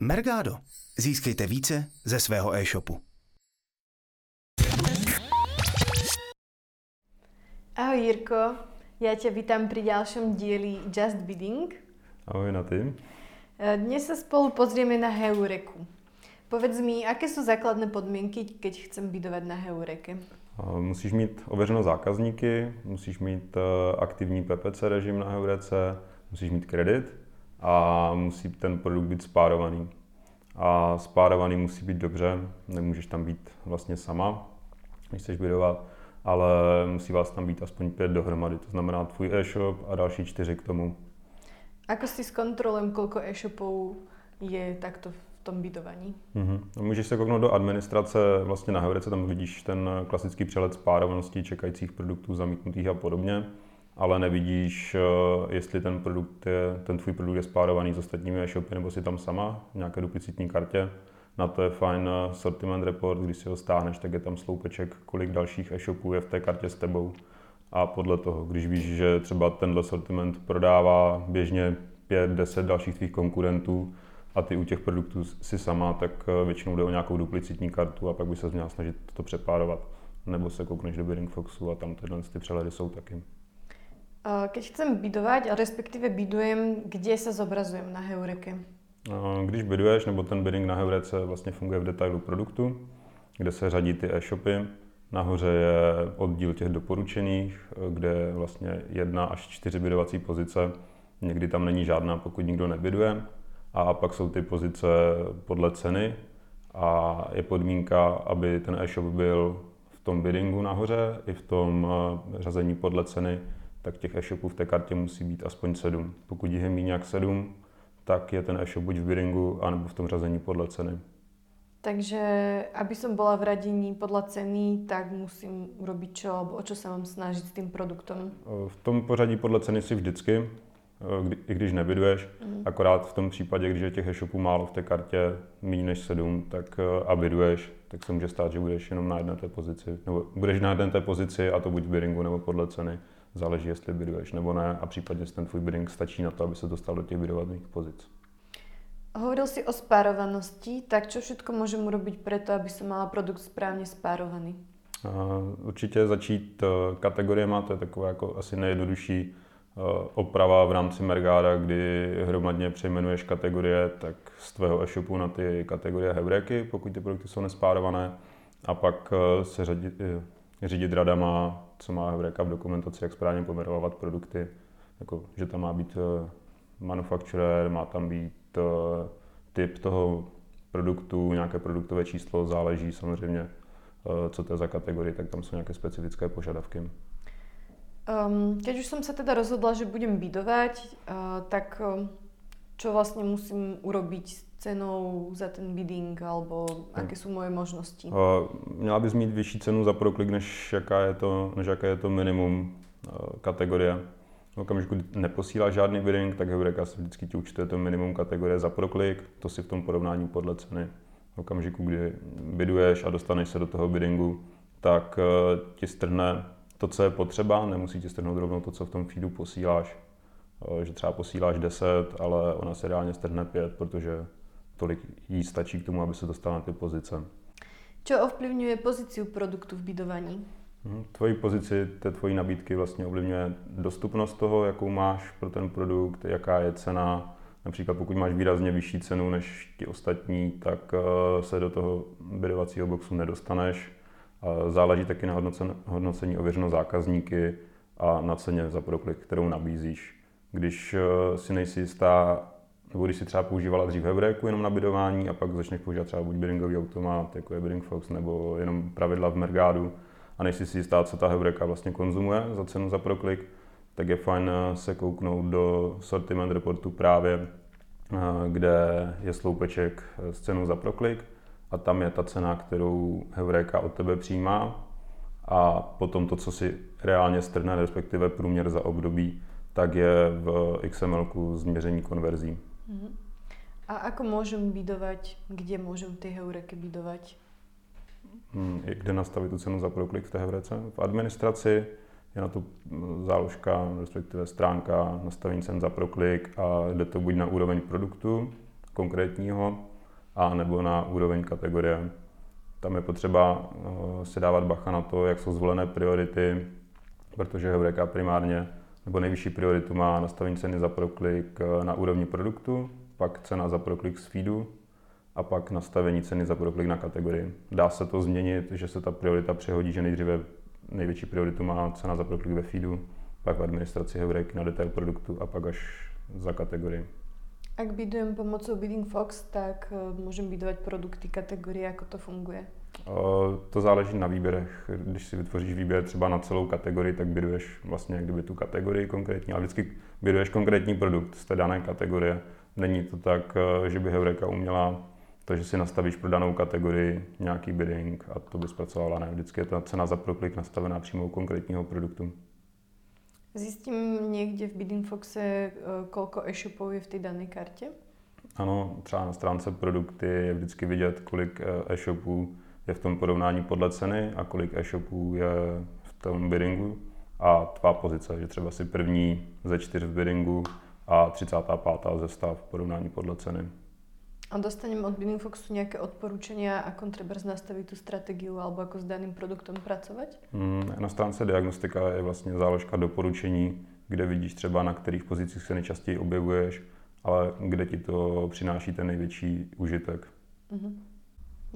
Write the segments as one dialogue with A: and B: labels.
A: Mergado. Získejte více ze svého e-shopu.
B: Ahoj Jirko, ja ťa vítam pri ďalšom dieli Just Bidding.
C: Ahoj na ty.
B: Dnes sa spolu pozrieme na Heureku. Povedz mi, aké sú základné podmienky, keď chcem bidovať na Heureke?
C: Musíš mít ověřeno zákazníky, musíš mít eh, aktivní PPC režim na Heurece, musíš mít kredit a musí ten produkt být spárovaný. A spárovaný musí být dobře, nemůžeš tam být vlastně sama, když chceš bidovat, ale musí vás tam být aspoň pět dohromady, to znamená tvůj e-shop a další čtyři k tomu.
B: Ako si zkontrolujem, koľko e-shopov je takto v tom bydovaní?
C: Mm-hmm. Můžeš se kouknout do administrace, vlastně na Heurece, tam vidíš ten klasický přehled spárovanosti čekajících produktů, zamítnutých a podobně, ale nevidíš, eh, jestli ten produkt je, ten tvůj produkt je spárovaný s ostatními e-shopy, nebo si tam sama v nějaké duplicitní kartě. Na to je fajn eh, sortiment report, když si ho stáhneš, tak je tam sloupeček, kolik dalších e-shopů je v té kartě s tebou. A podle toho, když víš, že třeba tenhle sortiment prodává běžně 5-10 dalších tvých konkurentů, a ty u těch produktů si sama, tak eh, většinou jde o nějakou duplicitní kartu a pak by se měla snažit to přepárovat. Nebo se koukneš do Bidding Foxu a tam tyhle ty přehledy jsou taky.
B: Keď chcem bidovať, respektíve bidujem, kde se zobrazujem na Heureke?
C: Když biduješ, nebo ten bidding na Heurece vlastně funguje v detailu produktu, kde se řadí ty e-shopy. Nahoře je oddíl těch doporučených, kde je vlastně jedna až čtyři bidovací pozice. Někdy tam není žádná, pokud nikdo nebiduje a pak jsou ty pozice podle ceny a je podmínka, aby ten e-shop byl v tom biddingu nahoře i v tom eh, řazení podle ceny, tak těch e-shopů v té kartě musí být aspoň sedm. Pokud jich je méně jak sedm, tak je ten e-shop buď v biddingu, anebo v tom řazení podle ceny.
B: Takže aby som bola v radení podľa ceny, tak musím urobiť čo, alebo o čo sa mám snažiť s tým produktom?
C: V tom pořadí podle ceny si vždycky, kdy, i když nebyduješ, mm. akorát v tom případě, když je těch e-shopů málo v té kartě, méně než sedm, tak eh, a byduješ, tak se může stát, že budeš jenom na jedné té pozici. Nebo budeš na jedné té pozici a to buď v biddingu nebo podle ceny. Záleží, jestli byduješ nebo ne a případně ten tvůj bidding stačí na to, aby se dostal do těch bydovaných pozic.
B: Hovoril si o spárovanosti, tak čo všetko môžem urobiť preto, aby som mala produkt správně spárovaný?
C: Určitě začít uh, kategoriema, to je takové jako asi nejjednodušší Eh, oprava v rámci Mergáda, kdy hromadně přejmenuješ kategorie, tak z tvého e-shopu na ty kategorie heureky, pokud ty produkty jsou nespárované, a pak eh, se řadit, eh, řídit radama, co má heureka v dokumentaci, jak správně pomerovat produkty, jako, že tam má být manufacturer, má tam být typ toho produktu, nějaké produktové číslo, záleží samozřejmě, co to je za kategorii, tak tam jsou nějaké specifické požadavky.
B: Um, keď už som sa teda rozhodla, že budem bydovať, uh, tak um, čo vlastne musím urobiť s cenou za ten bidding, alebo aké sú moje možnosti? Uh,
C: měla bys mít vyšší cenu za proklik, než jaká je to, než jaké je to minimum uh, kategorie. V okamžiku, kdy neposíláš žádný bidding, tak Heureka si vždycky ti účtuje to minimum kategorie za proklik, to si v tom porovnání podle ceny. V okamžiku, kdy biduješ a dostaneš se do toho biddingu, tak uh, ti strhne to, co je potřeba, nemusí ti strhnout rovnou to, co v tom feedu posíláš. Že třeba posíláš 10, ale ona se reálně strhne 5, protože tolik jí stačí k tomu, aby se dostala na ty pozice.
B: Co ovplyvňuje pozici produktu v bydování?
C: Mhm, tvoji pozici, té tvojí nabídky vlastně ovlivňuje dostupnost toho, jakou máš pro ten produkt, jaká je cena. Například pokud máš výrazně vyšší cenu než ti ostatní, tak eh, se do toho bydovacího boxu nedostaneš Záleží taky na hodnocení ověřeno zákazníky a na ceně za proklik, kterou nabízíš. Když eh, si nejsi jistá, nebo když si třeba používala dřív Hevreku jenom na bydování a pak začneš používat třeba buď biddingový automat, jako je Bidding Fox, nebo jenom pravidla v Mergádu a nejsi si jistá, co ta Hevreka vlastně konzumuje za cenu za proklik, tak je fajn eh, se kouknout do sortiment reportu právě, eh, kde je sloupeček s cenou za proklik a tam je ta cena, kterou Heureka od tebe přijímá a potom to, co si reálně strhne, respektive průměr za období, tak je v XML změření konverzí. Uh-huh.
B: A ako môžem bidovať, kde môžem ty heureky bidovať?
C: Hmm, kde nastavit tu cenu za proklik v té heurece? V administraci je na to záložka, respektive stránka nastavení cen za proklik a jde to buď na úroveň produktu, konkrétního a nebo na úroveň kategorie. Tam je potřeba eh, si dávat bacha na to, jak jsou zvolené priority, protože Heureka primárně nebo nejvyšší prioritu má nastavení ceny za proklik eh, na úrovni produktu, pak cena za proklik z feedu a pak nastavení ceny za proklik na kategorii. Dá se to změnit, že se ta priorita přehodí, že nejdříve největší prioritu má cena za proklik ve feedu, pak v administraci Heurek na detail produktu a pak až za kategorii.
B: Ak bidujem pomocou Bidding Fox, tak eh, můžem bidovat produkty, kategorie, jako to funguje?
C: To záleží na výběrech. Když si vytvoříš výběr třeba na celou kategorii, tak byduješ vlastně kdyby tu kategorii konkrétní, ale vždycky byduješ konkrétní produkt z té dané kategorie. Není to tak, eh, že by Heureka uměla to, že si nastavíš pro danou kategorii nějaký bidding a to by zpracovala. Ne, vždycky je ta cena za proklik nastavená přímo u konkrétního produktu.
B: Zjistím někde v Bidding Foxe, eh, kolko e-shopů je v té dané kartě?
C: Ano, třeba na stránce produkty je vždycky vidět, kolik eh, e-shopů je v tom porovnání podle ceny a kolik e-shopů je v tom biddingu a tvá pozice, že třeba si první ze čtyř v biddingu a 35. ze stav v porovnání podle ceny.
B: A dostanem od Bidding Foxu nějaké odporučenia, ako třeba nastavit tu strategii alebo ako s daným produktem pracovat?
C: Mm, na stránce diagnostika je vlastně záložka doporučení, kde vidíš třeba na kterých pozicích se nejčastěji objevuješ, ale kde ti to přináší ten největší užitek. Mm-hmm.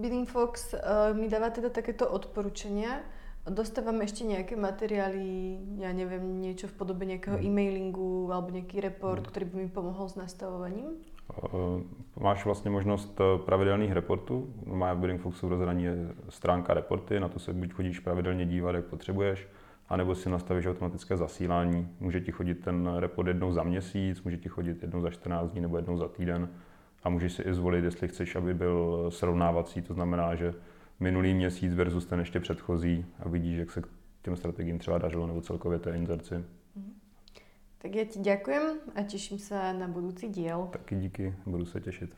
B: Bidding Fox uh, mi dáva teda takéto odporúčania. Dostávam ešte nejaké materiály, ja neviem, niečo v podobe nejakého hmm. e-mailingu alebo nejaký report, hmm. ktorý by mi pomohol s nastavovaním?
C: Uh, máš vlastně možnost eh, pravidelných reportů. Má v Bidding Foxu rozhraní je stránka reporty, na to se buď chodíš pravidelně dívat, jak potřebuješ, anebo si nastavíš automatické zasílání. Může ti chodit ten report jednou za měsíc, může ti chodit jednou za 14 dní nebo jednou za týden a můžeš si i zvolit, jestli chceš, aby byl srovnávací, to znamená, že minulý měsíc versus ten ještě předchozí a vidíš, jak se k těm strategiím třeba dařilo nebo celkově té inzerci. Mhm.
B: Tak já ti děkujem a těším se na budoucí díl.
C: Taky díky, budu se těšit.